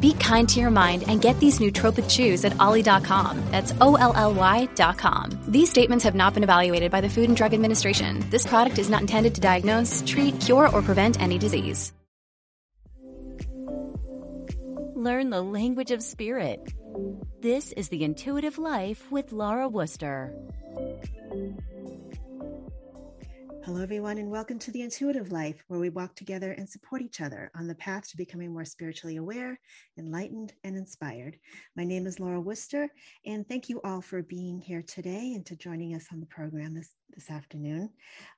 Be kind to your mind and get these nootropic chews at olly.com. That's O-L-L-Y.com. These statements have not been evaluated by the Food and Drug Administration. This product is not intended to diagnose, treat, cure, or prevent any disease. Learn the language of spirit. This is The Intuitive Life with Laura Wooster. Hello, everyone, and welcome to The Intuitive Life, where we walk together and support each other on the path to becoming more spiritually aware, enlightened, and inspired. My name is Laura Wooster, and thank you all for being here today and to joining us on the program this, this afternoon.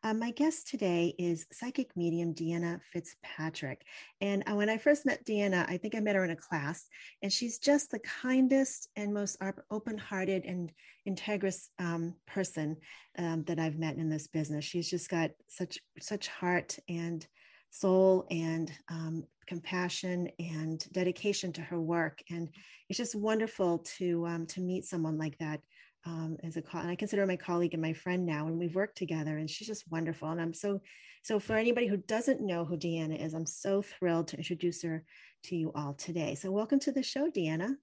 Uh, my guest today is psychic medium Deanna Fitzpatrick. And uh, when I first met Deanna, I think I met her in a class, and she's just the kindest and most open hearted and integrous um, person um, that I've met in this business. She's just got such such heart and soul and um, compassion and dedication to her work, and it's just wonderful to um, to meet someone like that. Um, as a co- and I consider her my colleague and my friend now, and we've worked together, and she's just wonderful. And I'm so so for anybody who doesn't know who Deanna is, I'm so thrilled to introduce her to you all today. So welcome to the show, Deanna.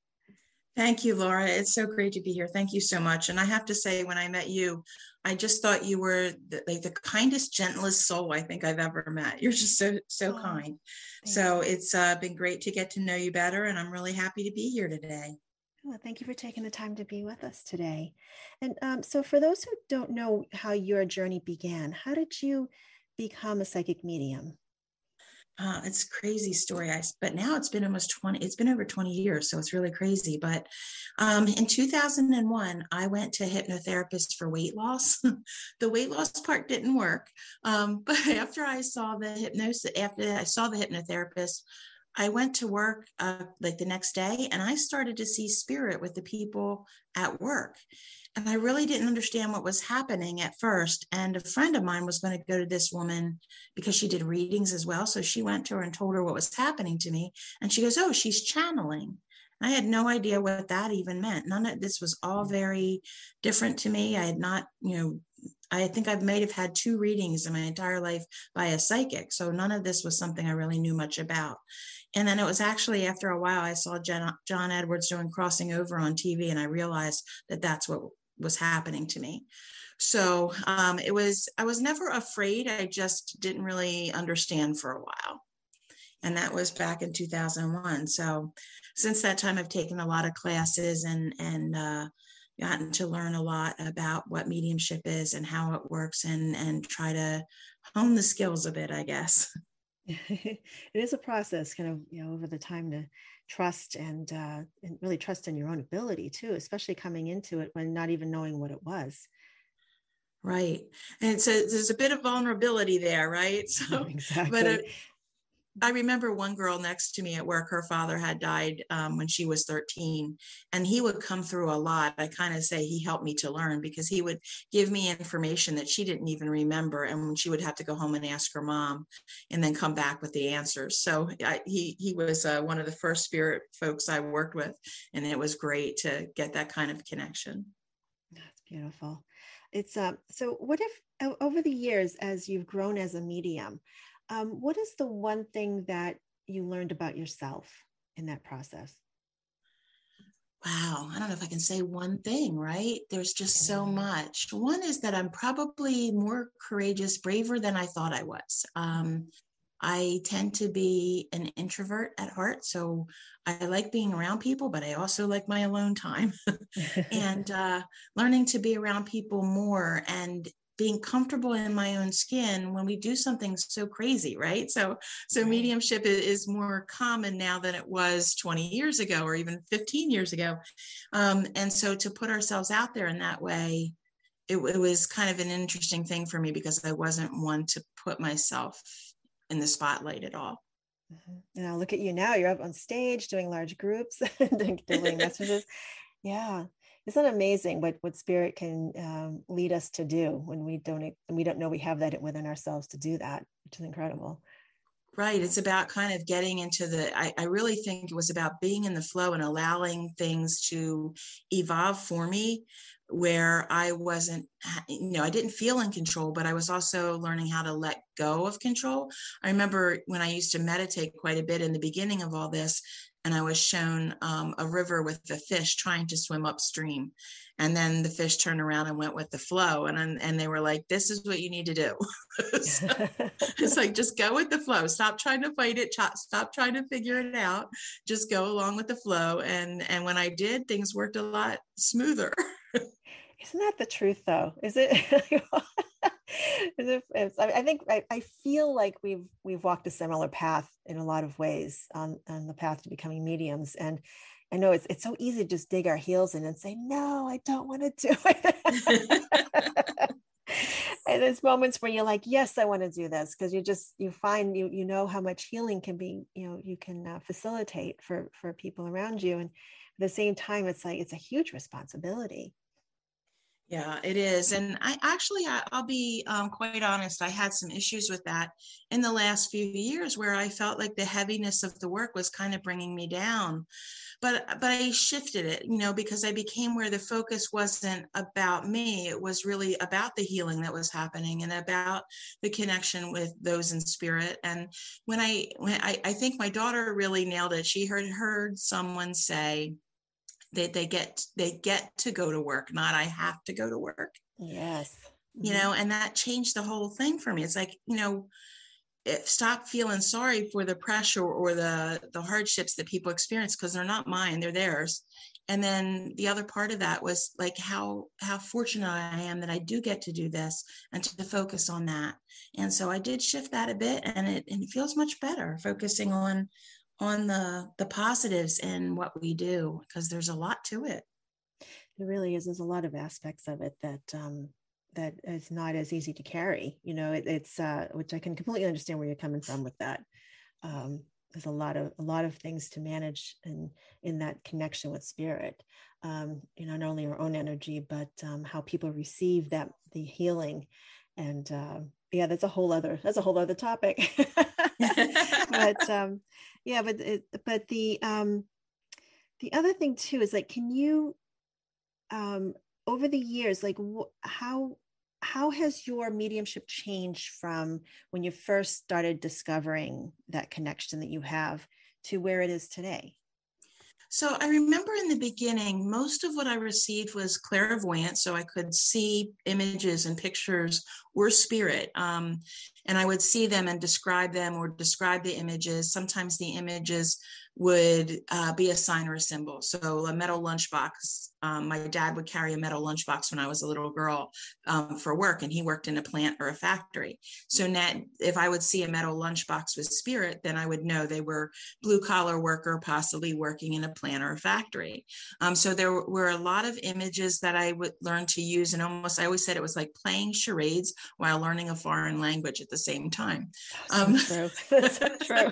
Thank you, Laura. It's so great to be here. Thank you so much. And I have to say, when I met you, I just thought you were the, like the kindest, gentlest soul I think I've ever met. You're just so so oh, kind. So you. it's uh, been great to get to know you better, and I'm really happy to be here today. Well, thank you for taking the time to be with us today. And um, so, for those who don't know how your journey began, how did you become a psychic medium? uh, it's crazy story. I, but now it's been almost 20, it's been over 20 years. So it's really crazy. But um, in 2001, I went to hypnotherapist for weight loss. the weight loss part didn't work. Um, but after I saw the hypnosis, after I saw the hypnotherapist, I went to work uh, like the next day and I started to see spirit with the people at work. And I really didn't understand what was happening at first. And a friend of mine was going to go to this woman because she did readings as well. So she went to her and told her what was happening to me. And she goes, Oh, she's channeling. I had no idea what that even meant. None of this was all very different to me. I had not, you know, I think I might have had two readings in my entire life by a psychic. So none of this was something I really knew much about. And then it was actually after a while I saw John, John Edwards doing Crossing Over on TV, and I realized that that's what was happening to me. So um, it was, I was never afraid. I just didn't really understand for a while. And that was back in 2001. So since that time, I've taken a lot of classes and, and, uh, gotten to learn a lot about what mediumship is and how it works and and try to hone the skills a bit i guess it is a process kind of you know over the time to trust and uh, and really trust in your own ability too, especially coming into it when not even knowing what it was. Right, and so there's a bit of vulnerability there, right? So, exactly. but uh, I remember one girl next to me at work, her father had died um, when she was 13, and he would come through a lot. I kind of say he helped me to learn because he would give me information that she didn't even remember, and she would have to go home and ask her mom and then come back with the answers. So I, he, he was uh, one of the first spirit folks I worked with, and it was great to get that kind of connection. That's beautiful. It's uh, so what if over the years, as you've grown as a medium, um, what is the one thing that you learned about yourself in that process? Wow, I don't know if I can say one thing, right? There's just so much. One is that I'm probably more courageous, braver than I thought I was. Um, I tend to be an introvert at heart. So I like being around people, but I also like my alone time. and uh, learning to be around people more and being comfortable in my own skin when we do something so crazy right? So so mediumship is more common now than it was 20 years ago or even 15 years ago. Um, and so to put ourselves out there in that way it, it was kind of an interesting thing for me because i wasn't one to put myself in the spotlight at all. Mm-hmm. now look at you now. You're up on stage doing large groups delivering messages. Yeah isn't amazing what what spirit can um, lead us to do when we don't we don't know we have that within ourselves to do that which is incredible. Right it's about kind of getting into the I, I really think it was about being in the flow and allowing things to evolve for me where i wasn't you know i didn't feel in control but i was also learning how to let go of control. I remember when i used to meditate quite a bit in the beginning of all this and I was shown um, a river with a fish trying to swim upstream. And then the fish turned around and went with the flow. And, and they were like, this is what you need to do. so it's like, just go with the flow. Stop trying to fight it. Stop trying to figure it out. Just go along with the flow. And, and when I did, things worked a lot smoother. Isn't that the truth though? Is it? I think I, I feel like we've we've walked a similar path in a lot of ways on, on the path to becoming mediums. And I know it's it's so easy to just dig our heels in and say, no, I don't want to do it. and there's moments where you're like, yes, I want to do this because you just you find you you know how much healing can be, you know, you can uh, facilitate for for people around you. And at the same time, it's like it's a huge responsibility. Yeah, it is. And I actually, I, will be um, quite honest, I had some issues with that in the last few years where I felt like the heaviness of the work was kind of bringing me down. But, but I shifted it, you know, because I became where the focus wasn't about me. It was really about the healing that was happening and about the connection with those in spirit. And when I, when I, I think my daughter really nailed it. She heard, heard someone say, they, they get they get to go to work not i have to go to work. Yes. You mm-hmm. know and that changed the whole thing for me. It's like you know it, stop feeling sorry for the pressure or the the hardships that people experience because they're not mine they're theirs. And then the other part of that was like how how fortunate i am that i do get to do this and to focus on that. And so i did shift that a bit and it, and it feels much better focusing on on the the positives in what we do because there's a lot to it. There really is there's a lot of aspects of it that um that is not as easy to carry you know it, it's uh which i can completely understand where you're coming from with that. Um there's a lot of a lot of things to manage in in that connection with spirit um you know not only our own energy but um how people receive that the healing. And uh, yeah that's a whole other that's a whole other topic but um yeah but it, but the um the other thing too is like can you um over the years like wh- how how has your mediumship changed from when you first started discovering that connection that you have to where it is today so I remember in the beginning, most of what I received was clairvoyant. So I could see images and pictures or spirit. Um, and I would see them and describe them or describe the images. Sometimes the images would uh, be a sign or a symbol. So a metal lunchbox. Um, my dad would carry a metal lunchbox when I was a little girl um, for work, and he worked in a plant or a factory. So net, if I would see a metal lunchbox with spirit, then I would know they were blue collar worker, possibly working in a plant or a factory. Um, so there were a lot of images that I would learn to use, and almost I always said it was like playing charades while learning a foreign language at the same time. Um, so true. so true.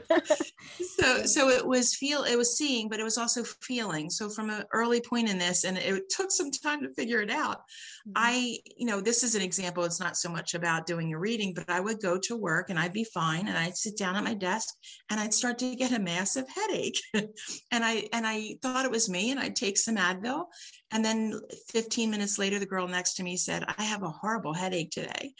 so so it was feel it was seeing but it was also feeling so from an early point in this and it took some time to figure it out. Mm-hmm. i you know this is an example it's not so much about doing a reading but i would go to work and i'd be fine and i'd sit down at my desk and i'd start to get a massive headache. And i and i thought it was me and i'd take some advil. And then 15 minutes later the girl next to me said i have a horrible headache today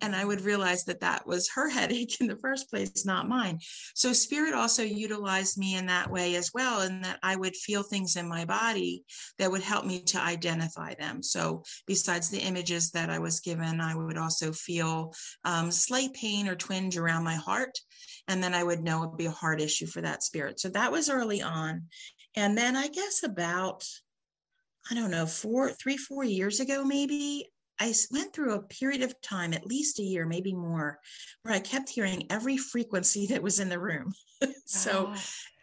and I would realize that that was her headache in the first place, not mine. So spirit also utilized me in that way as well, and that I would feel things in my body that would help me to identify them. So besides the images that I was given, I would also feel um, slight pain or twinge around my heart, and then I would know it would be a heart issue for that spirit. So that was early on, and then I guess about I don't know, four, three, four years ago, maybe I went through a period of time, at least a year, maybe more, where I kept hearing every frequency that was in the room. so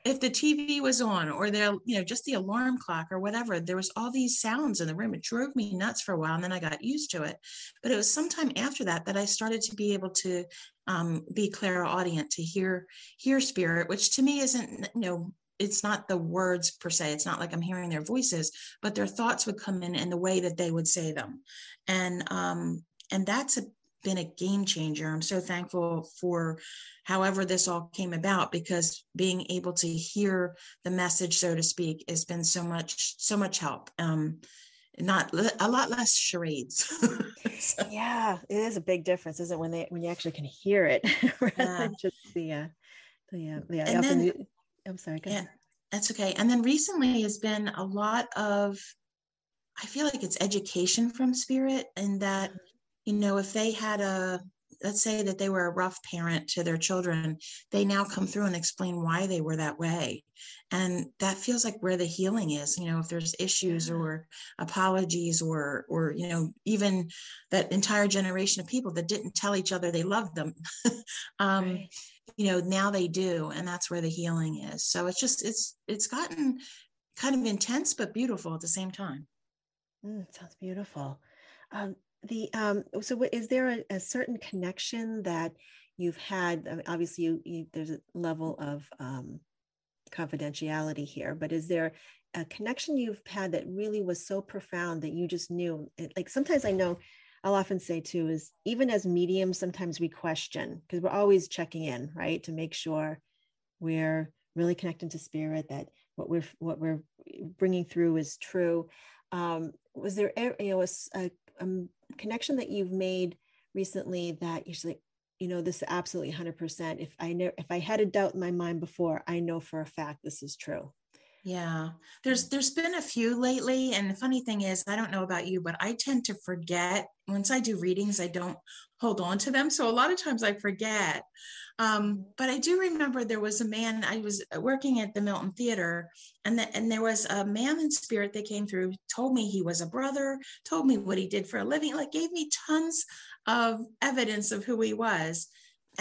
if the TV was on or the, you know, just the alarm clock or whatever, there was all these sounds in the room. It drove me nuts for a while and then I got used to it. But it was sometime after that that I started to be able to um, be clairaudient, to hear hear spirit, which to me isn't, you know, it's not the words per se it's not like i'm hearing their voices but their thoughts would come in in the way that they would say them and um and that's a, been a game changer i'm so thankful for however this all came about because being able to hear the message so to speak has been so much so much help um not a lot less charades so. yeah it is a big difference isn't it when they when you actually can hear it rather yeah. than just the uh the uh, yeah and then, I'm sorry. Go yeah, that's okay. And then recently has been a lot of, I feel like it's education from spirit, and that, mm-hmm. you know, if they had a, let's say that they were a rough parent to their children, they now come through and explain why they were that way. And that feels like where the healing is, you know, if there's issues or apologies or, or, you know, even that entire generation of people that didn't tell each other they loved them. um, right you know now they do and that's where the healing is. So it's just it's it's gotten kind of intense but beautiful at the same time. Mm, sounds beautiful. Um, the um, so is there a, a, certain connection that you've had? Obviously you, you, there's a level of um, confidentiality here but is there a connection you've had that really was so profound that you just knew it, like sometimes i know I'll often say too is even as mediums, sometimes we question because we're always checking in, right, to make sure we're really connecting to spirit, that what we're what we're bringing through is true. Um, was there you know a, a, a connection that you've made recently that you're like, you know, this is absolutely 100%. If I know if I had a doubt in my mind before, I know for a fact this is true. Yeah, there's there's been a few lately, and the funny thing is, I don't know about you, but I tend to forget once I do readings. I don't hold on to them, so a lot of times I forget. Um, but I do remember there was a man. I was working at the Milton Theater, and the, and there was a man in spirit that came through, told me he was a brother, told me what he did for a living, like gave me tons of evidence of who he was.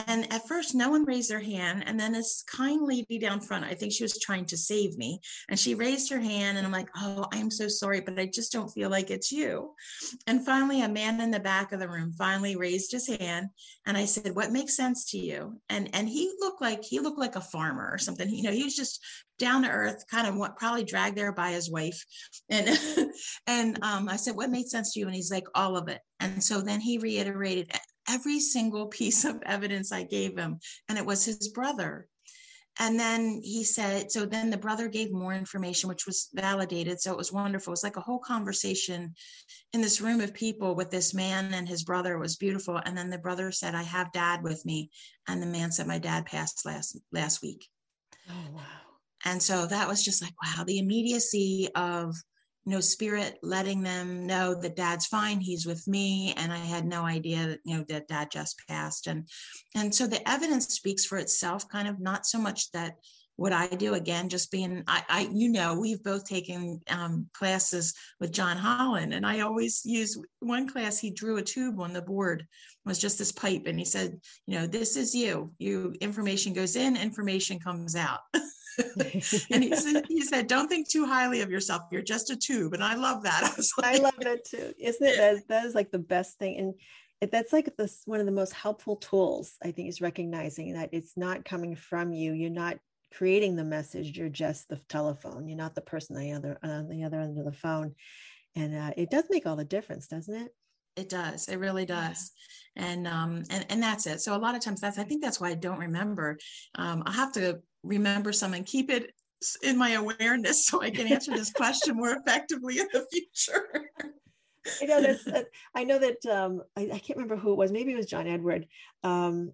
And at first, no one raised their hand. And then this kind lady down front, I think she was trying to save me. And she raised her hand. And I'm like, oh, I'm so sorry, but I just don't feel like it's you. And finally, a man in the back of the room finally raised his hand. And I said, what makes sense to you? And, and he looked like he looked like a farmer or something. You know, he was just down to earth, kind of what probably dragged there by his wife. And and um, I said, what made sense to you? And he's like, all of it. And so then he reiterated every single piece of evidence I gave him, and it was his brother. And then he said, so then the brother gave more information, which was validated. So it was wonderful. It was like a whole conversation in this room of people with this man and his brother. It was beautiful. And then the brother said, I have dad with me. And the man said, My dad passed last last week. Oh wow. And so that was just like, wow, the immediacy of you know spirit letting them know that dad's fine he's with me and i had no idea that you know that dad just passed. And and so the evidence speaks for itself kind of not so much that what i do again just being i, I you know we've both taken um, classes with john holland and i always use one class he drew a tube on the board it was just this pipe and he said you know this is you. You information goes in information comes out and he said, he said, don't think too highly of yourself. You're just a tube. And I love that. I, like, I love that too. Isn't it? That is, that is like the best thing. And that's like this one of the most helpful tools, I think, is recognizing that it's not coming from you. You're not creating the message. You're just the telephone. You're not the person on the other, on the other end of the phone. And uh, it does make all the difference, doesn't it? It does. It really does. Yeah. And um and and that's it. So a lot of times that's I think that's why I don't remember. Um I have to remember some and keep it in my awareness so I can answer this question more effectively in the future. I know that's. Uh, I know that. Um, I, I, can't remember who it was. Maybe it was John Edward. Um,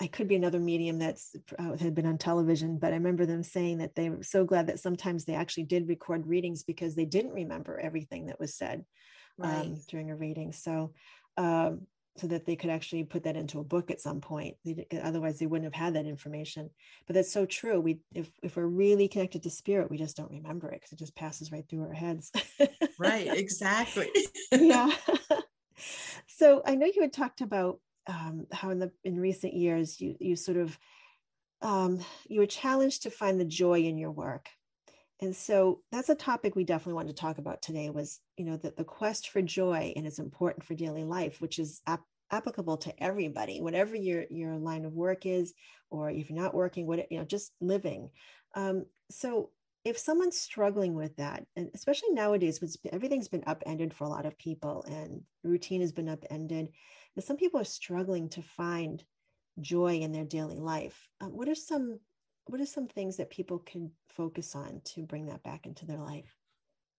I could be another medium that's uh, had been on television, but I remember them saying that they were so glad that sometimes they actually did record readings because they didn't remember everything that was said um, right. during a reading. So um, so that they could actually put that into a book at some point. They, otherwise, they wouldn't have had that information. But that's so true. We, if if we're really connected to spirit, we just don't remember it because it just passes right through our heads. right. Exactly. yeah. so I know you had talked about um, how in the in recent years you you sort of um, you were challenged to find the joy in your work and so that's a topic we definitely wanted to talk about today was you know that the quest for joy and it's important for daily life which is ap- applicable to everybody whatever your your line of work is or if you're not working what you know just living. Um, so if someone's struggling with that and especially nowadays with everything's been upended for a lot of people and routine has been upended and some people are struggling to find joy in their daily life. Uh, what are some what are some things that people can focus on to bring that back into their life?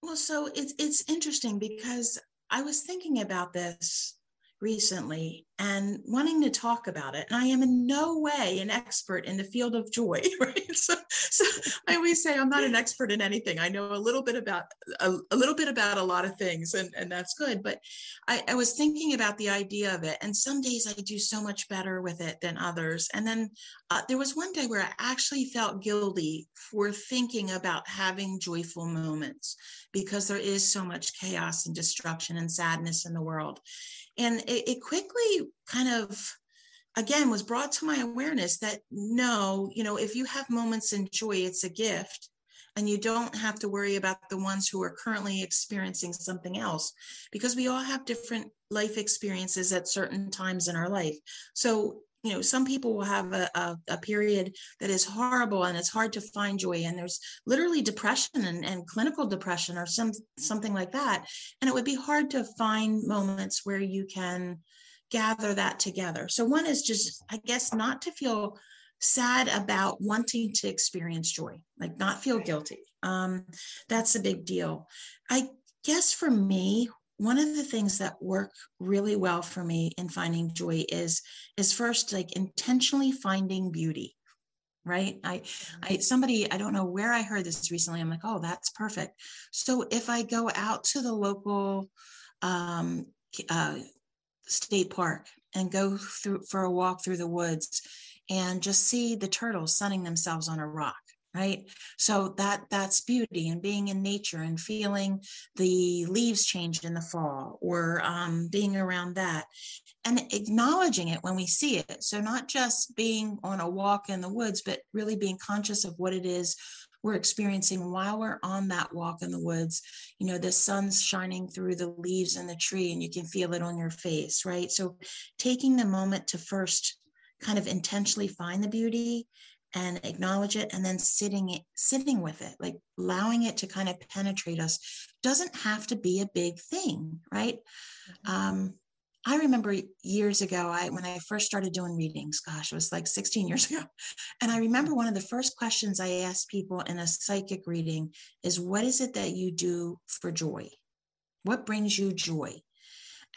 Well so it's it's interesting because i was thinking about this recently and wanting to talk about it. And I am in no way an expert in the field of joy, right? So, so I always say I'm not an expert in anything. I know a little bit about a, a little bit about a lot of things, and, and that's good. But I, I was thinking about the idea of it, and some days I do so much better with it than others. And then uh, there was one day where I actually felt guilty for thinking about having joyful moments because there is so much chaos and destruction and sadness in the world and it, it quickly kind of again was brought to my awareness that no you know if you have moments in joy it's a gift and you don't have to worry about the ones who are currently experiencing something else because we all have different life experiences at certain times in our life. So you know some people will have a, a, a, period that is horrible and it's hard to find joy and there's literally depression and, and clinical depression or some something like that. And it would be hard to find moments where you can gather that together. So one is just i guess not to feel sad about wanting to experience joy like not feel guilty. Um, that's a big deal. I guess for me one of the things that work really well for me in finding joy is is first like intentionally finding beauty right? I i somebody i don't know where i heard this recently i'm like oh that's perfect. So if i go out to the local um, uh, state park and go through for a walk through the woods and just see the turtles sunning themselves on a rock right? So that that's beauty and being in nature and feeling the leaves change in the fall or um, being around that and acknowledging it when we see it. So not just being on a walk in the woods but really being conscious of what it is we're experiencing while we're on that walk in the woods. You know the sun's shining through the leaves in the tree and you can feel it on your face right? So taking the moment to first kind of intentionally find the beauty and acknowledge it and then sitting it sitting with it like allowing it to kind of penetrate us doesn't have to be a big thing right? Mm-hmm. um, i remember years ago i when i first started doing readings gosh it was like 16 years ago and i remember one of the first questions i asked people in a psychic reading is what is it that you do for joy? What brings you joy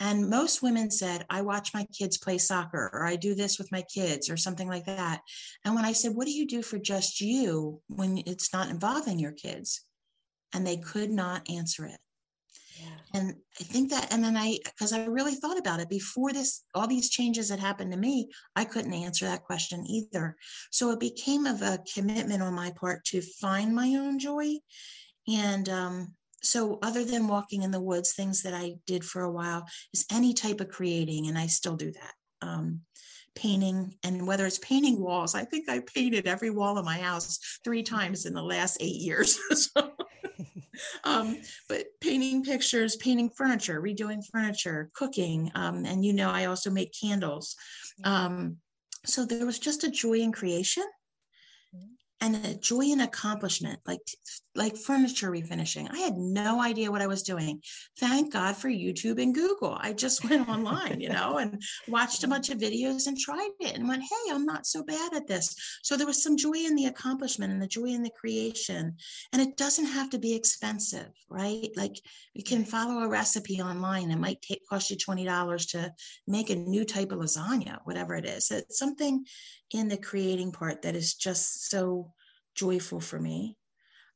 and most women said, I watch my kids play soccer, or I do this with my kids, or something like that. And when I said, What do you do for just you when it's not involving your kids? And they could not answer it. Yeah. And I think that, and then I, because I really thought about it before this, all these changes that happened to me, I couldn't answer that question either. So it became of a commitment on my part to find my own joy. And um, so other than walking in the woods things that i did for a while is any type of creating and i still do that. Um, painting and whether it's painting walls i think i painted every wall of my house three times in the last eight years. So, um, but painting pictures painting furniture redoing furniture cooking um, and you know i also make candles. Um, so there was just a joy in creation and a joy and accomplishment like like furniture refinishing. I had no idea what i was doing. Thank god for youtube and google. I just went online you know and watched a bunch of videos and tried it and went hey i'm not so bad at this. So there was some joy in the accomplishment and the joy in the creation. And it doesn't have to be expensive right? Like you can follow a recipe online. It might take cost you $20 to make a new type of lasagna whatever it is. It's something in the creating part that is just so joyful for me.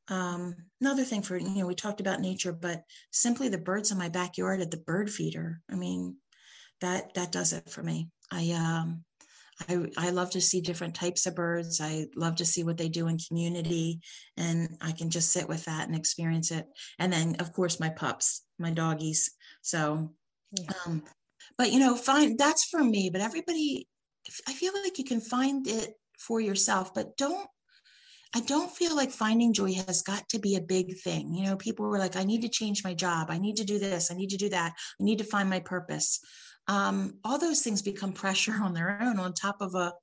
Um, another thing for, you know, we talked about nature, but simply the birds in my backyard at the bird feeder. I mean, that, that does it for me. I, um, I, I love to see different types of birds. I love to see what they do in community, and I can just sit with that and experience it. And then, of course, my pups, my doggies. So, yeah. um, but you know find that's for me but everybody i feel like you can find it for yourself but don't I don't feel like finding joy has got to be a big thing. You know, people were like, I need to change my job. I need to do this. I need to do that. I need to find my purpose. Um, all those things become pressure on their own on top of a,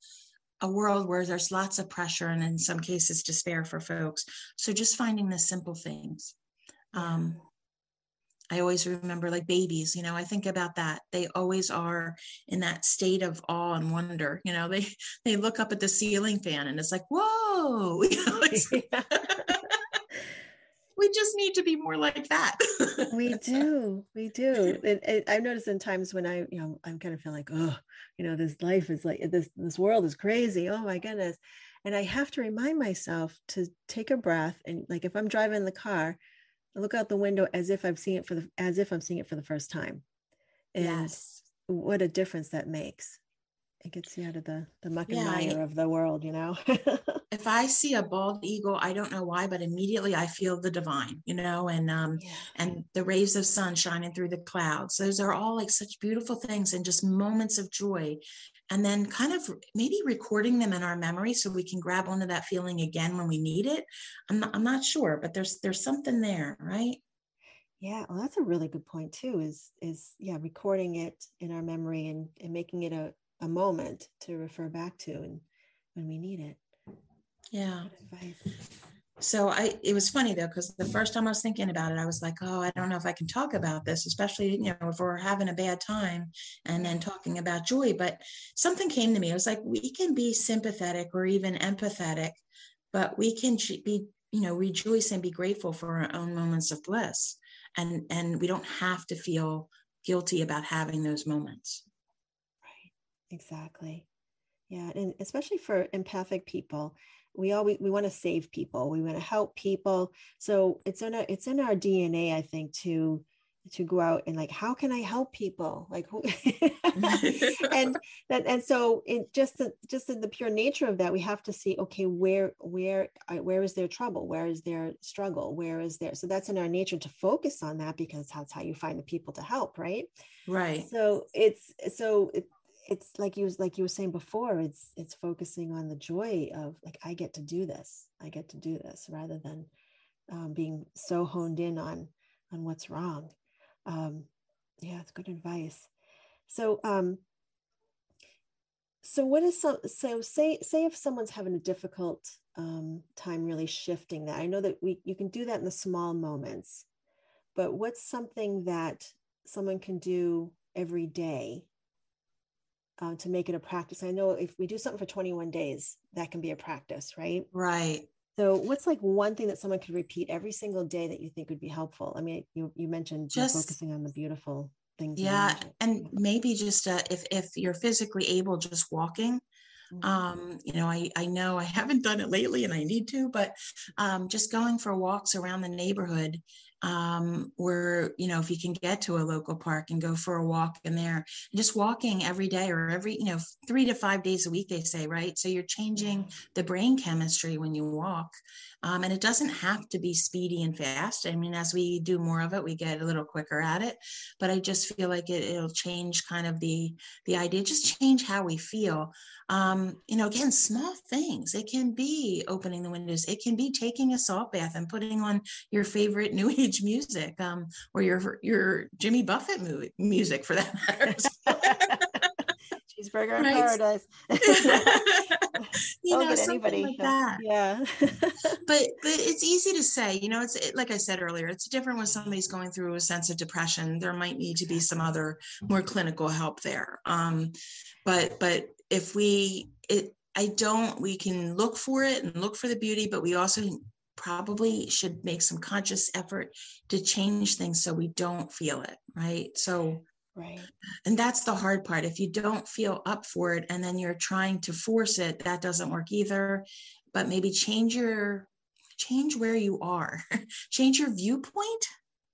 a world where there's lots of pressure and in some cases despair for folks. So just finding the simple things. Um, I always remember like babies, you know, I think about that. They always are in that state of awe and wonder. You know, they they look up at the ceiling fan and it's like, whoa, you know, we just need to be more like that. we do, we do. And, and, I've noticed in times when I, you know, I'm kind of feeling like, oh, you know, this life is like this. This world is crazy. Oh my goodness, and I have to remind myself to take a breath and like if I'm driving the car I look out the window as if I'm seeing it for the as if I'm seeing it for the first time. And yes. what a difference that makes. It gets you out of the the muck and yeah, mire of the world, you know. if I see a bald eagle, I don't know why, but immediately I feel the divine, you know, and um yeah. and the rays of sun shining through the clouds. Those are all like such beautiful things and just moments of joy and then kind of maybe recording them in our memory so we can grab onto that feeling again when we need it i'm not, I'm not sure but there's there's something there right yeah well that's a really good point too is is yeah recording it in our memory and, and making it a, a moment to refer back to and when we need it yeah so I it was funny though because the first time I was thinking about it, I was like, oh, I don't know if I can talk about this, especially you know if we're having a bad time, and then talking about joy. But something came to me. I was like, we can be sympathetic or even empathetic, but we can be you know rejoice and be grateful for our own moments of bliss, and and we don't have to feel guilty about having those moments. Exactly. Yeah, and especially for empathic people, we always we want to save people we want to help people. So it's in our it's in our dna i think to to go out and like how can i help people? Like who and that and so in just the, just in the pure nature of that we have to see okay where where where is their trouble? Where is their struggle? Where is there so that's in our nature to focus on that because that's how you find the people to help right? Right. So it's so it, it's like you was like you were saying before it's it's focusing on the joy of like i get to do this i get to do this rather than um, being so honed in on on what's wrong. Um, yeah it's good advice. So um so what is so so say say if someone's having a difficult um, time really shifting that i know that we you can do that in the small moments but what's something that someone can do every day uh, to make it a practice. I know if we do something for 21 days, that can be a practice, right? Right. So, what's like one thing that someone could repeat every single day that you think would be helpful? I mean, you you mentioned just focusing on the beautiful things. Yeah, and maybe just uh, if if you're physically able, just walking. Mm-hmm. Um, you know, I I know I haven't done it lately, and I need to, but um, just going for walks around the neighborhood um, where you know if you can get to a local park and go for a walk in there just walking every day or every you know three to five days a week they say right? So you're changing the brain chemistry when you walk um, and it doesn't have to be speedy and fast. I mean as we do more of it we get a little quicker at it. But i just feel like it, it'll change kind of the the idea just change how we feel. Um, you know again small things. It can be opening the windows. It can be taking a salt bath and putting on your favorite new age music um, or your your jimmy buffett movie, music for that matter cheeseburger in paradise. you know, something like that. Yeah. but but it's easy to say. You know, it's it, like I said earlier. It's different when somebody's going through a sense of depression. There might need to be some other more clinical help there. Um, but but if we it I don't. We can look for it and look for the beauty, but we also probably should make some conscious effort to change things so we don't feel it right so Right. And that's the hard part. If you don't feel up for it and then you're trying to force it, that doesn't work either. But maybe change your change where you are. change your viewpoint,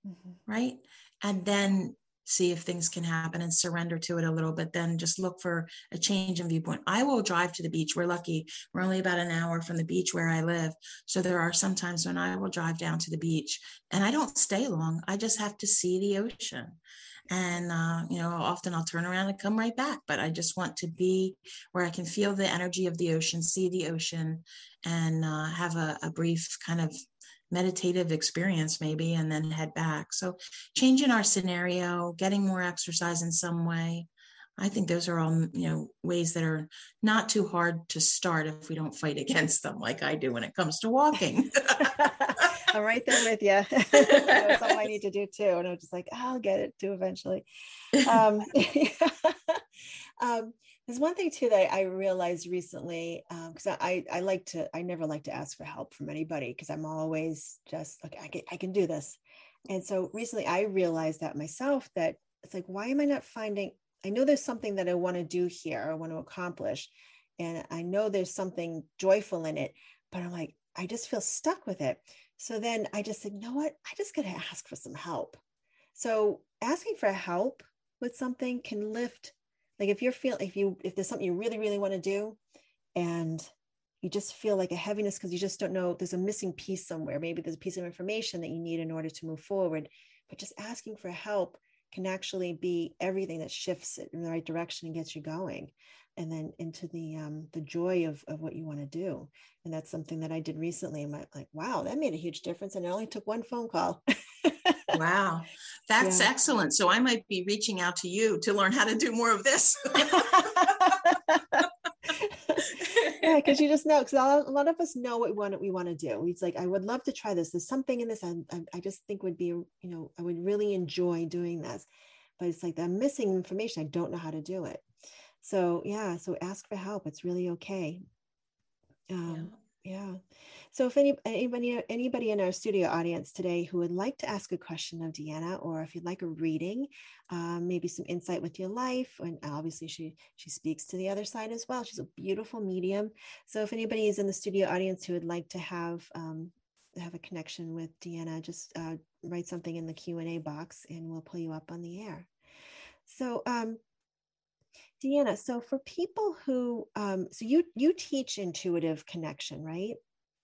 mm-hmm. right? And then see if things can happen and surrender to it a little bit then just look for a change in viewpoint i will drive to the beach we're lucky we're only about an hour from the beach where i live so there are some times when i will drive down to the beach and i don't stay long i just have to see the ocean and uh, you know often i'll turn around and come right back but i just want to be where i can feel the energy of the ocean see the ocean and uh, have a, a brief kind of meditative experience maybe and then head back. So changing our scenario getting more exercise in some way i think those are all you know ways that are not too hard to start if we don't fight against them like i do when it comes to walking i'm right there with you something i need to do too and i'm just like i'll get it too eventually. Um, um, there's one thing too that I realized recently because um, I I like to I never like to ask for help from anybody because I'm always just okay I can I can do this, and so recently I realized that myself that it's like why am I not finding I know there's something that I want to do here I want to accomplish, and I know there's something joyful in it, but I'm like I just feel stuck with it. So then I just said, you know what? I just got to ask for some help. So asking for help with something can lift like if you're feeling if you if there's something you really really want to do and you just feel like a heaviness because you just don't know there's a missing piece somewhere maybe there's a piece of information that you need in order to move forward but just asking for help can actually be everything that shifts it in the right direction and gets you going. And then into the um, the joy of, of what you want to do. And that's something that i did recently i'm like wow that made a huge difference. And it only took one phone call. Wow. That's yeah. excellent. So i might be reaching out to you to learn how to do more of this yeah because you just know because a lot of us know what we want we want to do. It's like i would love to try this. There's something in this I, I just think would be you know i would really enjoy doing this. But it's like i'm missing information. I don't know how to do it. So yeah so ask for help. It's really okay. Um, yeah. Yeah. So if any anybody anybody in our studio audience today who would like to ask a question of deanna or if you'd like a reading um, maybe some insight with your life and obviously she she speaks to the other side as well. She's a beautiful medium. So if anybody is in the studio audience who would like to have um, have a connection with deanna just uh, write something in the q&a box and we'll pull you up on the air. So um, Deanna, so for people who, um, so you you teach intuitive connection, right?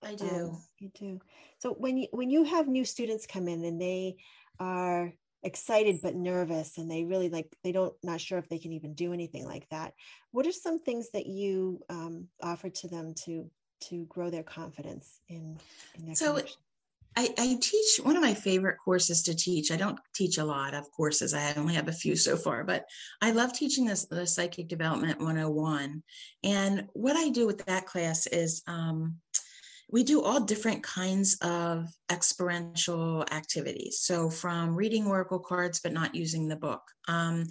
I do. Um, you do. So when you when you have new students come in and they are excited but nervous and they really like they don't not sure if they can even do anything like that, what are some things that you um, offer to them to to grow their confidence in in their so connection? I, I, teach one of my favorite courses to teach. I don't teach a lot of courses. I only have a few so far, but I love teaching this the Psychic Development 101. And what I do with that class is um, we do all different kinds of experiential activities. So from reading oracle cards but not using the book. Um,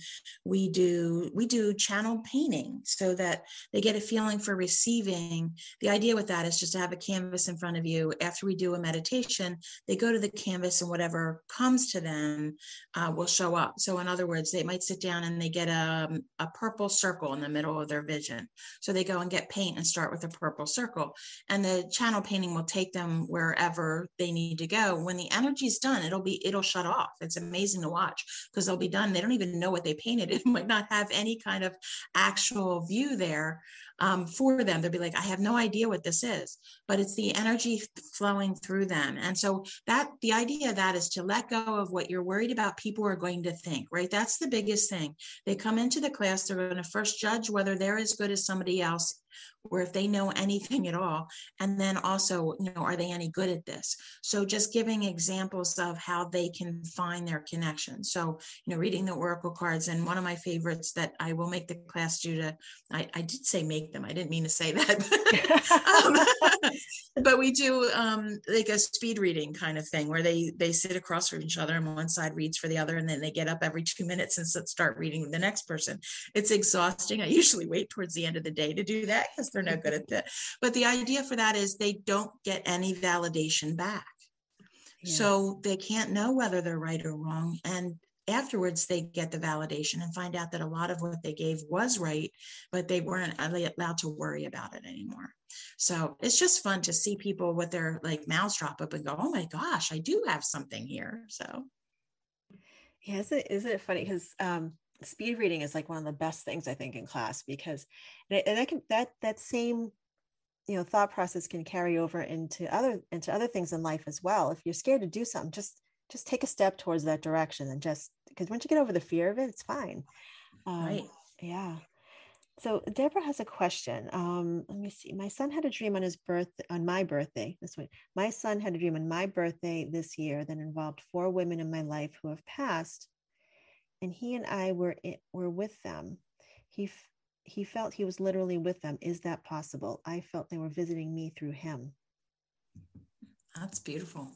we do we do channel painting so that they get a feeling for receiving. The idea with that is just to have a canvas in front of you. After we do a meditation, they go to the canvas and whatever comes to them uh, will show up. So in other words, they might sit down and they get a, a purple circle in the middle of their vision. So they go and get paint and start with a purple circle, and the channel painting will take them wherever they need need to go. When the energy is done it'll be it'll shut off. It's amazing to watch because they'll be done. They don't even know what they painted. It might not have any kind of actual view there um, for them. They'll be like i have no idea what this is but it's the energy flowing through them. And so that the idea of that is to let go of what you're worried about people are going to think right? That's the biggest thing. They come into the class they're going to first judge whether they're as good as somebody else or if they know anything at all. And then also you know are they any good at this? So just giving examples of how they can find their connection. So you know reading the oracle cards and one of my favorites that i will make the class do to i, I did say make them i didn't mean to say that um, but we do um, like a speed reading kind of thing where they they sit across from each other and one side reads for the other and then they get up every two minutes and start reading the next person it's exhausting i usually wait towards the end of the day to do that because they're no good at that. But the idea for that is they don't get any validation back. Yes. So they can't know whether they're right or wrong. And afterwards, they get the validation and find out that a lot of what they gave was right, but they weren't allowed to worry about it anymore. So it's just fun to see people with their like mouths drop up and go, oh my gosh, I do have something here. So. Yeah, isn't it, isn't it funny? Because um, speed reading is like one of the best things I think in class because and, and that can that that same you know thought process can carry over into other into other things in life as well. If you're scared to do something, just just take a step towards that direction and just because once you get over the fear of it, it's fine. Um, right. Yeah. So Deborah has a question. Um, let me see. My son had a dream on his birth on my birthday. This way, my son had a dream on my birthday this year that involved four women in my life who have passed, and he and I were were with them. He he felt he was literally with them. Is that possible? I felt they were visiting me through him. That's beautiful.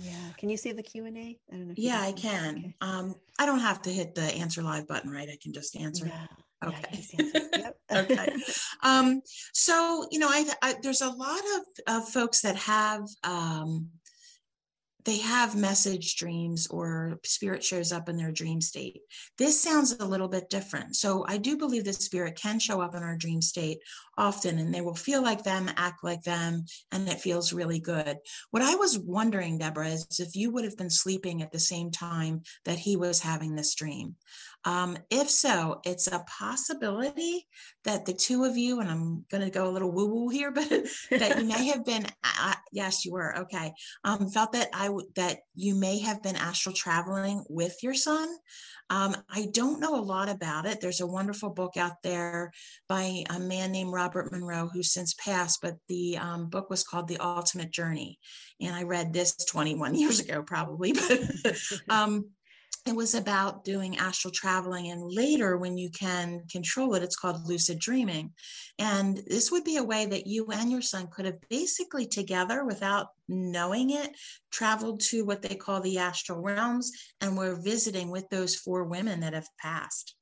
Yeah. Can you see the Q and A? I don't know. yeah, I can. Okay. Um, I don't have to hit the answer live button, right? I can just answer. Yeah. Okay. Yeah, okay. Um, so you know, I, I, there's a lot of, of folks that have um, they have message dreams or spirit shows up in their dream state. This sounds a little bit different. So I do believe the spirit can show up in our dream state often and they will feel like them, act like them, and it feels really good. What I was wondering, Deborah, is if you would have been sleeping at the same time that he was having this dream. Um, if so, it's a possibility that the two of you, and I'm going to go a little woo woo here, but that you may have been, uh, yes, you were, okay, um, felt that I w- that you may have been astral traveling with your son. Um, I don't know a lot about it. There's a wonderful book out there by a man named Robert Monroe, who's since passed, but the um, book was called The Ultimate Journey. And I read this 21 years ago, probably, but um, it was about doing astral traveling and later when you can control it it's called lucid dreaming and this would be a way that you and your son could have basically together without knowing it traveled to what they call the astral realms and were visiting with those four women that have passed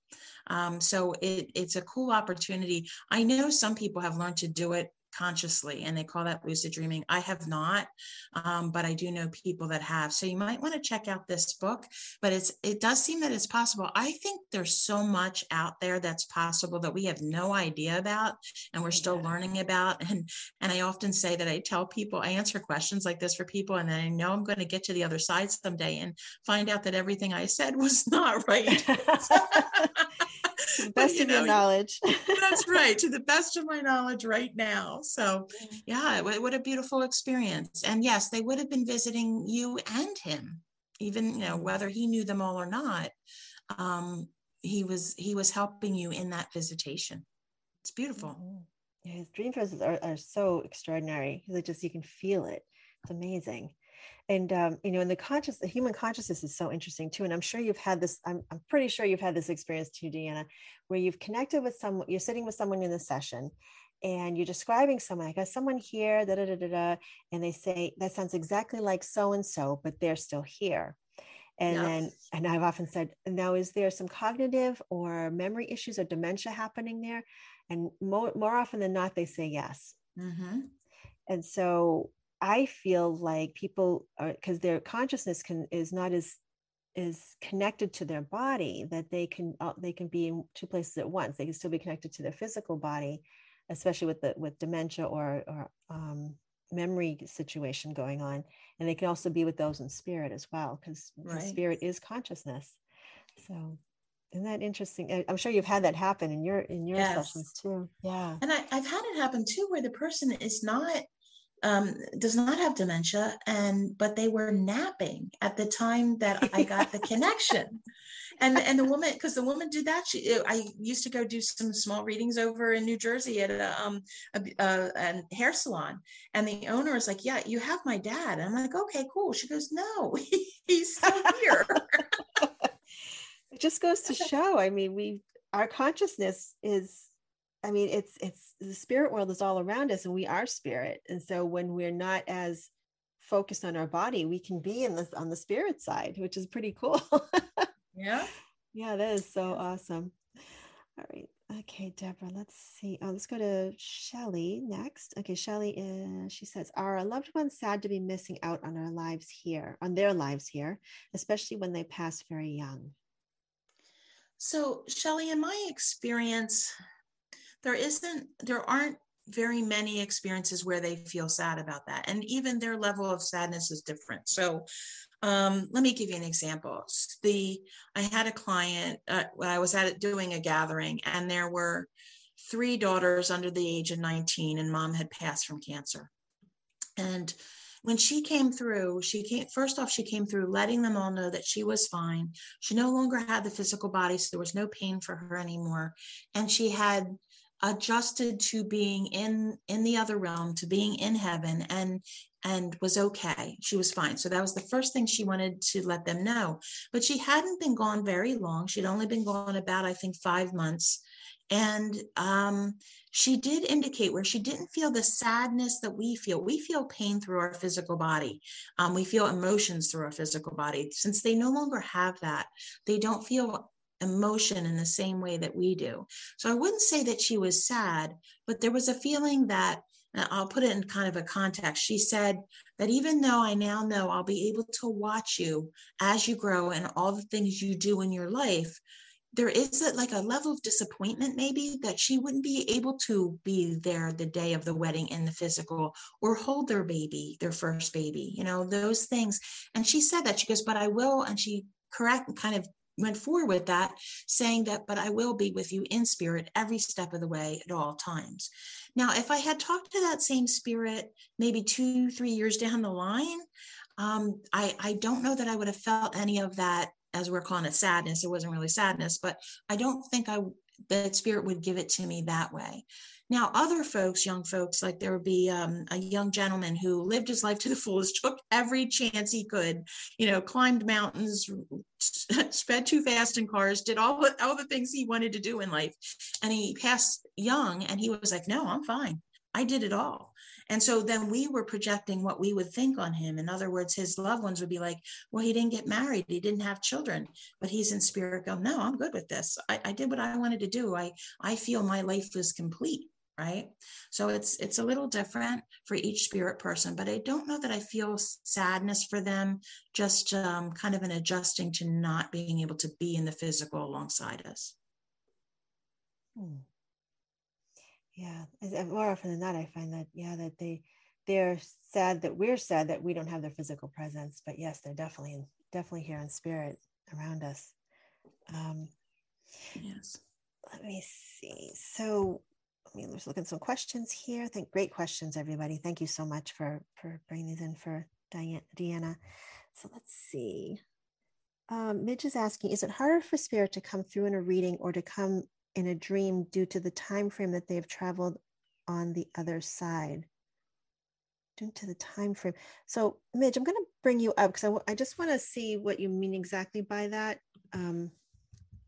um, so it, it's a cool opportunity. I know some people have learned to do it consciously and they call that lucid dreaming. I have not um, but i do know people that have. So you might want to check out this book but it's it does seem that it's possible. I think there's so much out there that's possible that we have no idea about and we're still yeah. learning about and and i often say that i tell people i answer questions like this for people and then i know i'm going to get to the other side someday and find out that everything i said was not right to the best of know, your knowledge. that's right, to the best of my knowledge right now. So, yeah, what, a beautiful experience. And yes, they would have been visiting you and him, even you know whether he knew them all or not. Um, he was he was helping you in that visitation. It's beautiful. Mm-hmm. Yeah, his dream visits are, are so extraordinary. Like just you can feel it. It's amazing and um, you know and the conscious the human consciousness is so interesting too and i'm sure you've had this I'm, I'm pretty sure you've had this experience too deanna where you've connected with someone you're sitting with someone in the session and you're describing someone i got someone here da, da, da, da, da, and they say that sounds exactly like so and so but they're still here and yes. then and i've often said now is there some cognitive or memory issues or dementia happening there and more, more often than not they say yes mm-hmm. and so I feel like people are because their consciousness can is not as is connected to their body that they can uh, they can be in two places at once. They can still be connected to their physical body, especially with the with dementia or or um, memory situation going on, and they can also be with those in spirit as well because right. spirit is consciousness. So isn't that interesting? I'm sure you've had that happen in your in your yes. sessions too. Yeah. And I, have had it happen too, where the person is not um, does not have dementia, and but they were napping at the time that I got the connection. And and the woman, because the woman did that. She, I used to go do some small readings over in New Jersey at a, um, a, a, a hair salon, and the owner is like, "Yeah, you have my dad." And I'm like, "Okay, cool." She goes, "No, he's still here." it just goes to show. I mean, we our consciousness is I mean, it's it's the spirit world is all around us, and we are spirit. And so when we're not as focused on our body, we can be in this on the spirit side, which is pretty cool. yeah. Yeah, that is so awesome. All right. Okay, Deborah, let's see. Oh, let's go to Shelly next. Okay, Shelly, uh, she says, Are our loved ones sad to be missing out on our lives here, on their lives here, especially when they pass very young? So, Shelly, in my experience, there isn't there aren't very many experiences where they feel sad about that and even their level of sadness is different so um, let me give you an example the i had a client uh, i was at doing a gathering and there were three daughters under the age of 19 and mom had passed from cancer and when she came through, she came first off, she came through letting them all know that she was fine. She no longer had the physical body, so there was no pain for her anymore. And she had adjusted to being in in the other realm to being in heaven and and was okay she was fine so that was the first thing she wanted to let them know but she hadn't been gone very long she'd only been gone about i think five months and um, she did indicate where she didn't feel the sadness that we feel. We feel pain through our physical body. Um, we feel emotions through our physical body. Since they no longer have that, they don't feel emotion in the same way that we do. So I wouldn't say that she was sad, but there was a feeling that I'll put it in kind of a context. She said that even though I now know I'll be able to watch you as you grow and all the things you do in your life, there is a, like a level of disappointment maybe that she wouldn't be able to be there the day of the wedding in the physical or hold their baby their first baby you know those things and she said that she goes but i will and she correct kind of went forward with that, saying that, but I will be with you in spirit every step of the way at all times. Now, if I had talked to that same spirit maybe two, three years down the line, um, I, I don't know that I would have felt any of that, as we're calling it sadness. It wasn't really sadness, but I don't think I that spirit would give it to me that way. Now, other folks, young folks, like there would be um, a young gentleman who lived his life to the fullest, took every chance he could, you know, climbed mountains, sped too fast in cars, did all the, all the things he wanted to do in life. And he passed young and he was like, no, I'm fine. I did it all. And so then we were projecting what we would think on him. In other words, his loved ones would be like, well, he didn't get married. He didn't have children, but he's in spirit go, no, I'm good with this. I, I did what I wanted to do. I, I feel my life was complete right? So it's it's a little different for each spirit person but i don't know that i feel sadness for them just um, kind of an adjusting to not being able to be in the physical alongside us. Hmm. yeah more often than not i find that yeah that they they're sad that we're sad that we don't have their physical presence but yes they're definitely definitely here in spirit around us. Um yes. let me see. So I mean, let's look at some questions here. I think great questions, everybody. Thank you so much for for bringing these in for Diana. Deanna. So let's see. Um, Midge is asking, is it harder for spirit to come through in a reading or to come in a dream due to the time frame that they've traveled on the other side? Due to the time frame. So, Midge, I'm going to bring you up because I, w- I just want to see what you mean exactly by that. Um,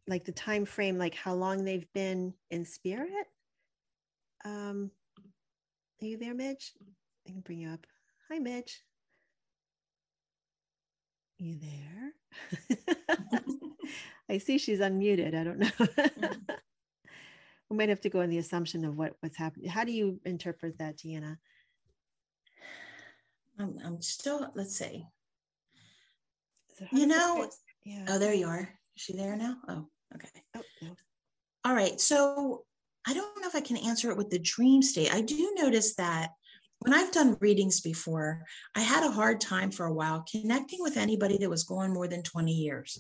like the time frame, like how long they've been in spirit. Um, are you there, Midge? I can bring you up. Hi, Midge. You there? I see she's unmuted. I don't know. We might have to go on the assumption of what, what's happening. How do you interpret that, Deanna? I'm, I'm still, let's see. You know, yeah. oh, there you are. Is she there now? Oh, okay. Oh, no. All right. So I don't know if I can answer it with the dream state. I do notice that when I've done readings before, I had a hard time for a while connecting with anybody that was going more than 20 years.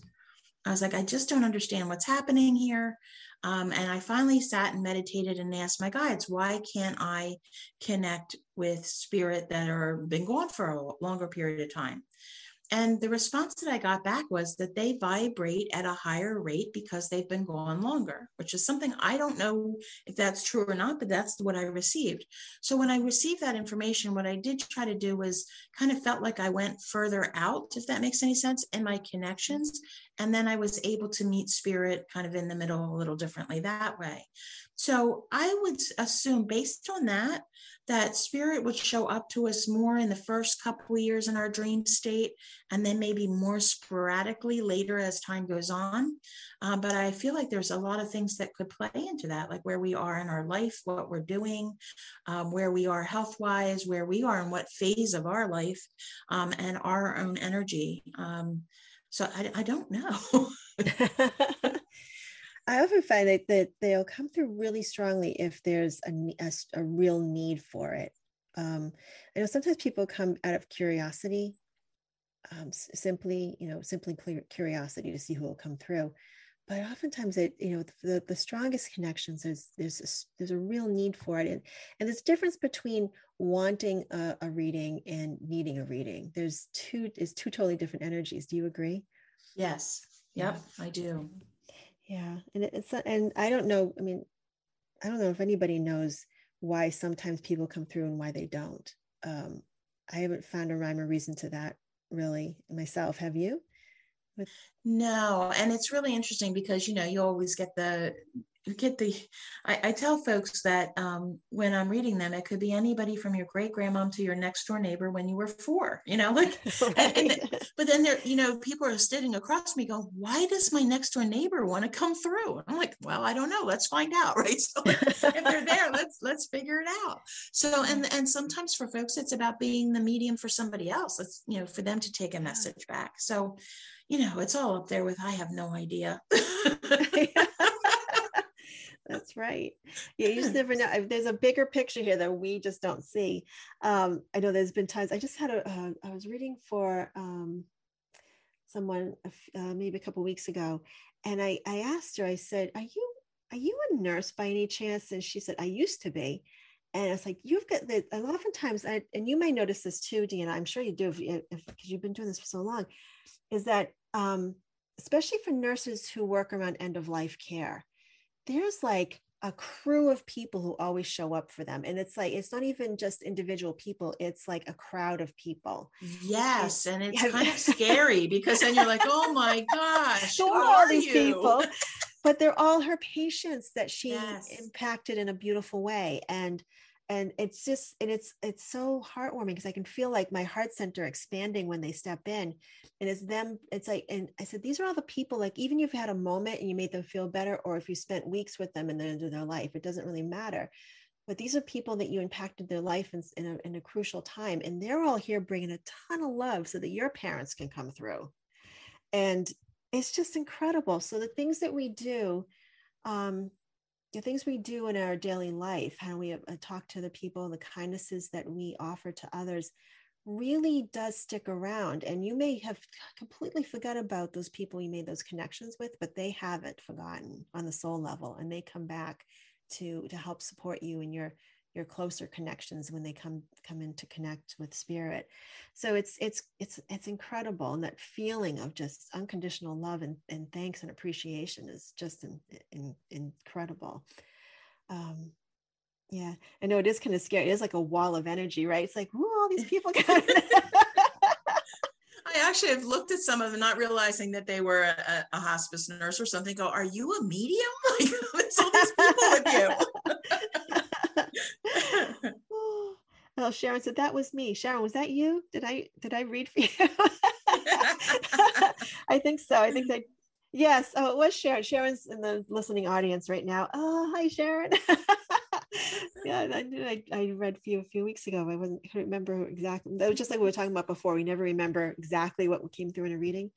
I was like, I just don't understand what's happening here. Um, and I finally sat and meditated and asked my guides, why can't I connect with spirit that are been gone for a longer period of time? And the response that I got back was that they vibrate at a higher rate because they've been gone longer, which is something I don't know if that's true or not, but that's what I received. So when I received that information, what I did try to do was kind of felt like I went further out, if that makes any sense, in my connections. And then I was able to meet spirit kind of in the middle a little differently that way. So I would assume, based on that, that spirit would show up to us more in the first couple years in our dream state, and then maybe more sporadically later as time goes on. Um, but I feel like there's a lot of things that could play into that, like where we are in our life, what we're doing, um, where we are health wise, where we are in what phase of our life, um, and our own energy. Um, so I, I don't know. I often find that, that they'll come through really strongly if there's a, a, a real need for it. Um, I know sometimes people come out of curiosity, um, simply, you know, simply curiosity to see who will come through. but oftentimes it you know the, the strongest connections there's there's a, there's a real need for it. And, and there's a difference between wanting a, a reading and needing a reading. There's two is two totally different energies. Do you agree? Yes. Yep i do yeah and it's and i don't know i mean i don't know if anybody knows why sometimes people come through and why they don't. Um i haven't found a rhyme or reason to that really myself. Have you? No and it's really interesting because you know you always get the you get the I, I tell folks that um, when i'm reading them it could be anybody from your great grandmom to your next door neighbor when you were four you know like right. and, and, but then there you know people are sitting across me going why does my next door neighbor want to come through? I'm like well i don't know. Let's find out right? So if they're there let's let's figure it out. So and and sometimes for folks it's about being the medium for somebody else. It's you know for them to take a message back. So you know, it's all up there with I have no idea. That's right. Yeah, you just never know. There's a bigger picture here that we just don't see. Um, I know there's been times I just had a. Uh, I was reading for um, someone uh, maybe a couple weeks ago, and I I asked her. I said, "Are you are you a nurse by any chance?" And she said, "I used to be." And it's like you've got the. And oftentimes, I, and you may notice this too, Deanna. I'm sure you do, if because you've been doing this for so long, is that um, especially for nurses who work around end of life care, there's like a crew of people who always show up for them. And it's like, it's not even just individual people, it's like a crowd of people. Yes. And, and it's yeah. kind of scary because then you're like, oh my gosh, who are all these you? people? But they're all her patients that she yes. impacted in a beautiful way. And and it's just and it's it's so heartwarming because i can feel like my heart center expanding when they step in and it's them it's like and i said these are all the people like even if you've had a moment and you made them feel better or if you spent weeks with them in the end of their life it doesn't really matter but these are people that you impacted their life in, in, a, in a crucial time and they're all here bringing a ton of love so that your parents can come through and it's just incredible so the things that we do um, the things we do in our daily life, how we uh, talk to the people, the kindnesses that we offer to others really does stick around. And you may have completely forgot about those people you made those connections with, but they haven't forgotten on the soul level and they come back to to help support you in your your closer connections when they come come in to connect with spirit so it's it's it's it's incredible and that feeling of just unconditional love and, and thanks and appreciation is just in, in, incredible um yeah i know it is kind of scary it is like a wall of energy right it's like all these people I actually have looked at some of them, not realizing that they were a, a hospice nurse or something. Go, are you a medium? Like, it's all these people with you. Oh, Sharon said that was me. Sharon, was that you? Did I did I read for you? I think so. I think that yes. Oh, it was Sharon. Sharon's in the listening audience right now. Oh, hi, Sharon. yeah, I, I, I read for you a few weeks ago. I wasn't I couldn't remember exactly. That was just like we were talking about before. We never remember exactly what came through in a reading.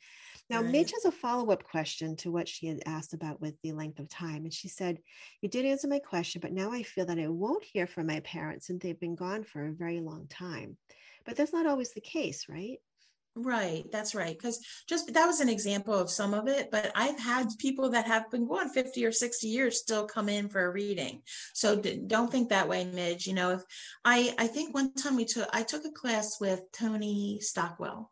Now, right. Midge has a follow up question to what she had asked about with the length of time. And she said, You did answer my question, but now I feel that I won't hear from my parents since they've been gone for a very long time. But that's not always the case, right? Right, that's right. Because just that was an example of some of it, but I've had people that have been gone 50 or 60 years still come in for a reading. So d- don't think that way, Midge. You know, if I I think one time we took I took a class with Tony Stockwell,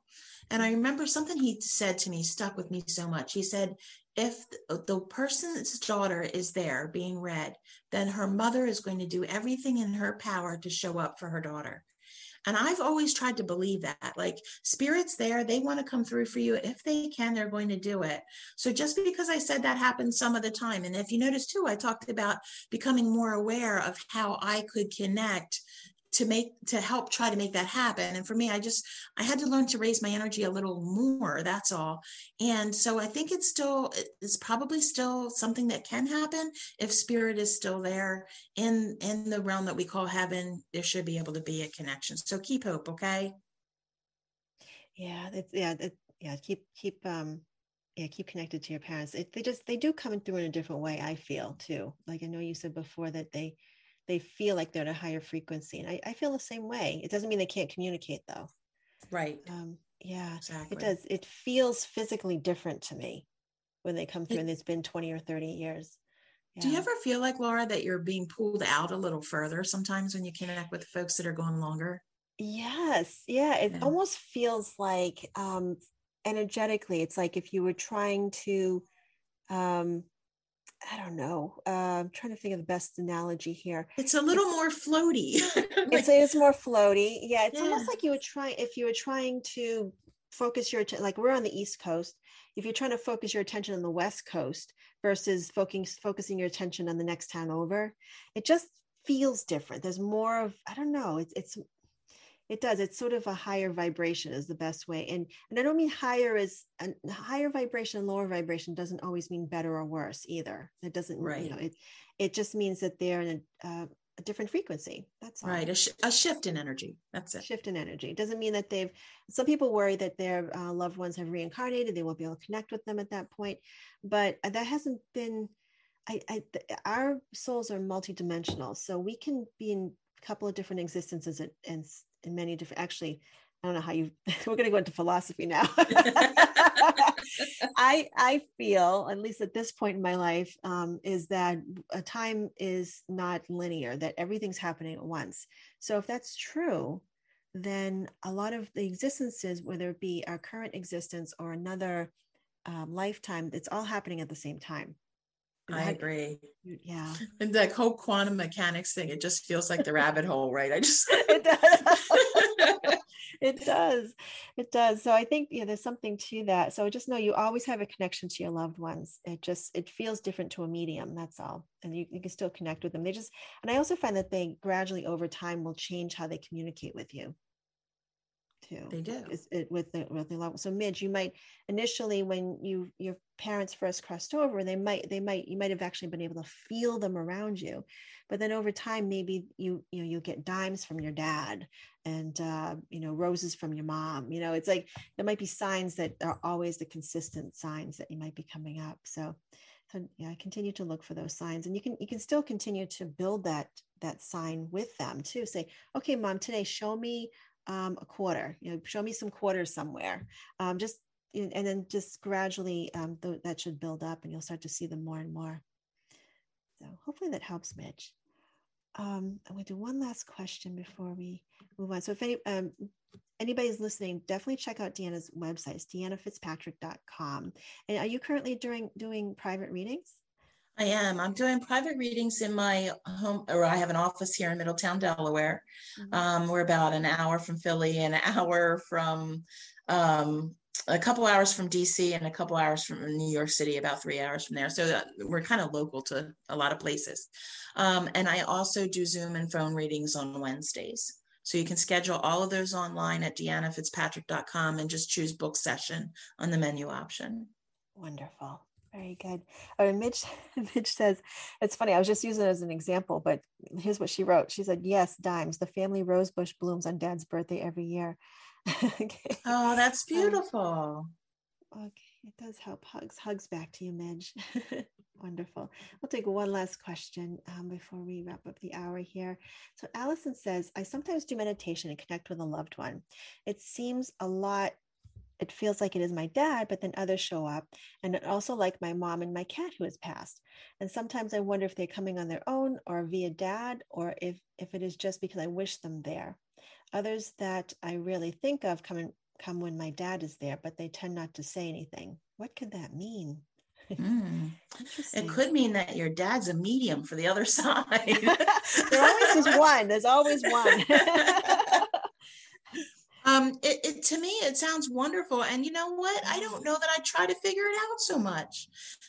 and I remember something he said to me stuck with me so much. He said, if the person's daughter is there being read, then her mother is going to do everything in her power to show up for her daughter. And I've always tried to believe that like spirits there, they want to come through for you. If they can, they're going to do it. So just because I said that happens some of the time. And if you notice too, I talked about becoming more aware of how I could connect to make to help try to make that happen. And for me i just i had to learn to raise my energy a little more that's all. And so i think it's still it's probably still something that can happen if spirit is still there in in the realm that we call heaven there should be able to be a connection. So keep hope okay? Yeah that's yeah that, yeah keep keep um yeah keep connected to your parents. It, they just they do come through in a different way i feel too. Like i know you said before that they they feel like they're at a higher frequency. And I, I feel the same way. It doesn't mean they can't communicate though. Right. Um, yeah, exactly. it does. It feels physically different to me. when they come through and it's been 20 or 30 years. Yeah. Do you ever feel like Laura that you're being pulled out a little further sometimes when you connect with folks that are going longer? Yes. Yeah. It yeah. almost feels like um energetically, it's like if you were trying to um I don't know. Uh, I'm trying to think of the best analogy here. It's a little it's, more floaty. it's, it's more floaty. Yeah, it's yeah. almost like you would try if you were trying to focus your like we're on the East Coast. If you're trying to focus your attention on the West Coast versus focusing focusing your attention on the next town over, it just feels different. There's more of I don't know. It's it's it does it's sort of a higher vibration is the best way and and i don't mean higher is a higher vibration and lower vibration doesn't always mean better or worse either it doesn't right. you know it it just means that they're in a, uh, a different frequency that's all. right a, sh- a, shift in energy that's it shift in energy it doesn't mean that they've some people worry that their uh, loved ones have reincarnated they won't be able to connect with them at that point but that hasn't been I, I our souls are multidimensional so we can be in a couple of different existences and, and in many different actually I don't know how you we're going to go into philosophy now. I I feel at least at this point in my life um, is that a time is not linear that everything's happening at once. So if that's true, then a lot of the existences, whether it be our current existence or another um, lifetime, it's all happening at the same time. I agree. Yeah. And the whole quantum mechanics thing, it just feels like the rabbit hole, right? I just it does. it does. It does. So I think yeah, there's something to that. So just know you always have a connection to your loved ones. It just it feels different to a medium. That's all. And you, you can still connect with them. They just and I also find that they gradually over time will change how they communicate with you They do it, with the with the level. So Midge, you might initially when you your parents first crossed over, they might they might you might have actually been able to feel them around you, but then over time maybe you you know you get dimes from your dad and uh, you know roses from your mom. You know it's like there might be signs that are always the consistent signs that you might be coming up. So so yeah, continue to look for those signs, and you can you can still continue to build that that sign with them too. Say, okay, mom, today show me um, a quarter, you know, show me some quarters somewhere. Um, just, and then just gradually um, th- that should build up and you'll start to see them more and more. So hopefully that helps, Midge. Um, I'm going to do one last question before we move on. So if any, um, anybody's listening, definitely check out Deanna's website. It's deannafitzpatrick.com. And are you currently doing, doing private readings? I am. I'm doing private readings in my home, or I have an office here in Middletown, Delaware. Mm-hmm. Um, we're about an hour from Philly, an hour from um, a couple hours from DC, and a couple hours from New York City, about three hours from there. So we're kind of local to a lot of places. Um, and I also do Zoom and phone readings on Wednesdays. So you can schedule all of those online at deannafitzpatrick.com and just choose book session on the menu option. Wonderful. Very good. Oh, Midge, Midge says, it's funny. I was just using it as an example, but here's what she wrote. She said, yes, dimes. The family rosebush blooms on dad's birthday every year. okay. Oh, that's um, beautiful. Um, okay. It does help. Hugs, hugs back to you, Midge. Wonderful. We'll take one last question um, before we wrap up the hour here. So, Allison says, I sometimes do meditation and connect with a loved one. It seems a lot it feels like it is my dad, but then others show up. And also like my mom and my cat who has passed. And sometimes I wonder if they're coming on their own or via dad, or if, if it is just because I wish them there. Others that I really think of come, in, come when my dad is there, but they tend not to say anything. What could that mean? Mm. It could mean that your dad's a medium for the other side. there always is one. There's always one um it, it, to me it sounds wonderful and you know what? I don't know that i try to figure it out so much.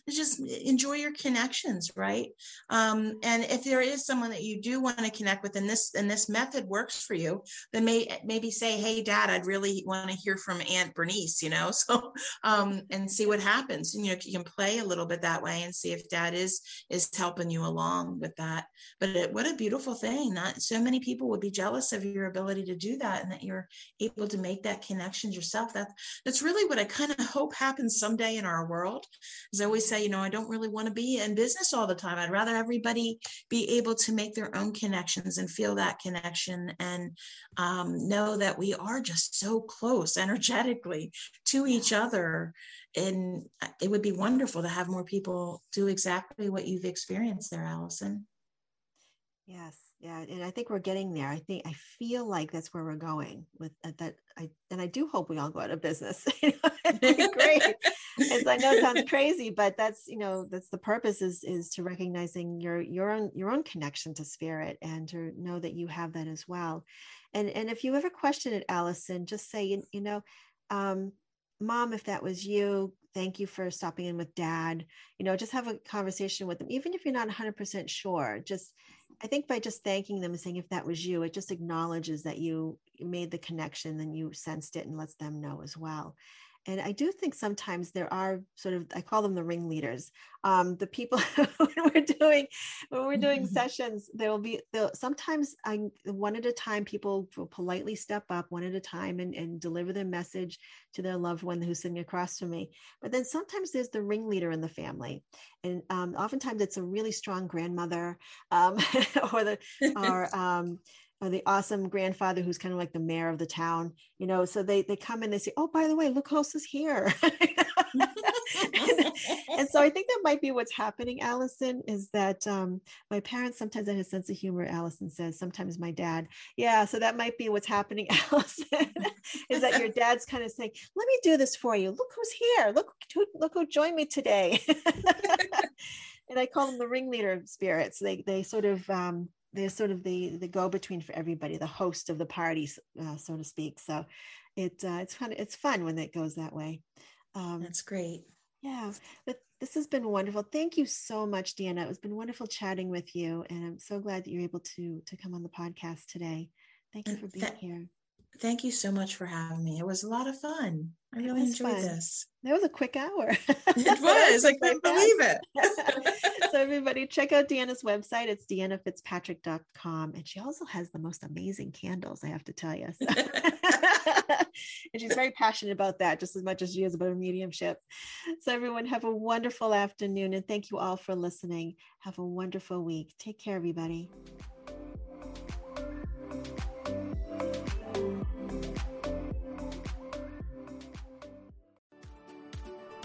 Just enjoy your connections right? Um and if there is someone that you do want to connect with and this and this method works for you then may maybe say hey dad i'd really want to hear from aunt bernice you know? So um and see what happens you know you can play a little bit that way and see if dad is is helping you along with that. But it, what a beautiful thing not so many people would be jealous of your ability to do that and that you're able to make that connection yourself that that's really what i kind of hope happens someday in our world as i always say, you know, I don't really want to be in business all the time. I'd rather everybody be able to make their own connections and feel that connection and um, know that we are just so close energetically to each other. And it would be wonderful to have more people do exactly what you've experienced there, Allison. Yes. Yeah, and I think we're getting there. I think I feel like that's where we're going with uh, that. I and I do hope we all go out of business. great. As I know, it sounds crazy, but that's you know that's the purpose is is to recognizing your your own your own connection to spirit and to know that you have that as well. And and if you ever question it, Allison, just say you, you know, um, mom, if that was you, thank you for stopping in with dad. You know, just have a conversation with them, even if you're not 100% sure. Just I think by just thanking them and saying, if that was you, it just acknowledges that you made the connection and you sensed it and lets them know as well. And I do think sometimes there are sort of I call them the ringleaders. Um, the people when we're doing when we're doing mm-hmm. sessions, there will be sometimes I one at a time people will politely step up one at a time and, and deliver their message to their loved one who's sitting across from me. But then sometimes there's the ringleader in the family, and um, oftentimes it's a really strong grandmother um, or the or um, or the awesome grandfather who's kind of like the mayor of the town you know so they they come and they say oh by the way look is here. And, and, so i think that might be what's happening allison is that um, my parents sometimes have a sense of humor allison says sometimes my dad yeah so that might be what's happening allison is that your dad's kind of saying let me do this for you. Look who's here. Look who, look who joined me today. And i call them the ringleader spirits. They they sort of um, they're sort of the the go between for everybody, the host of the party, uh, so to speak. So it uh, it's fun. It's fun when it goes that way. Um, That's great. Yeah, but this has been wonderful. Thank you so much, Deanna. It's been wonderful chatting with you, and I'm so glad that you're able to to come on the podcast today. Thank you for being here. Thank you so much for having me. It was a lot of fun. I really enjoyed fun. this. That was a quick hour. it was. I couldn't believe it. so everybody check out Deanna's website. It's deannafitzpatrick.com. And she also has the most amazing candles, I have to tell you. So. and she's very passionate about that just as much as she is about her mediumship. So everyone have a wonderful afternoon and thank you all for listening. Have a wonderful week. Take care, everybody.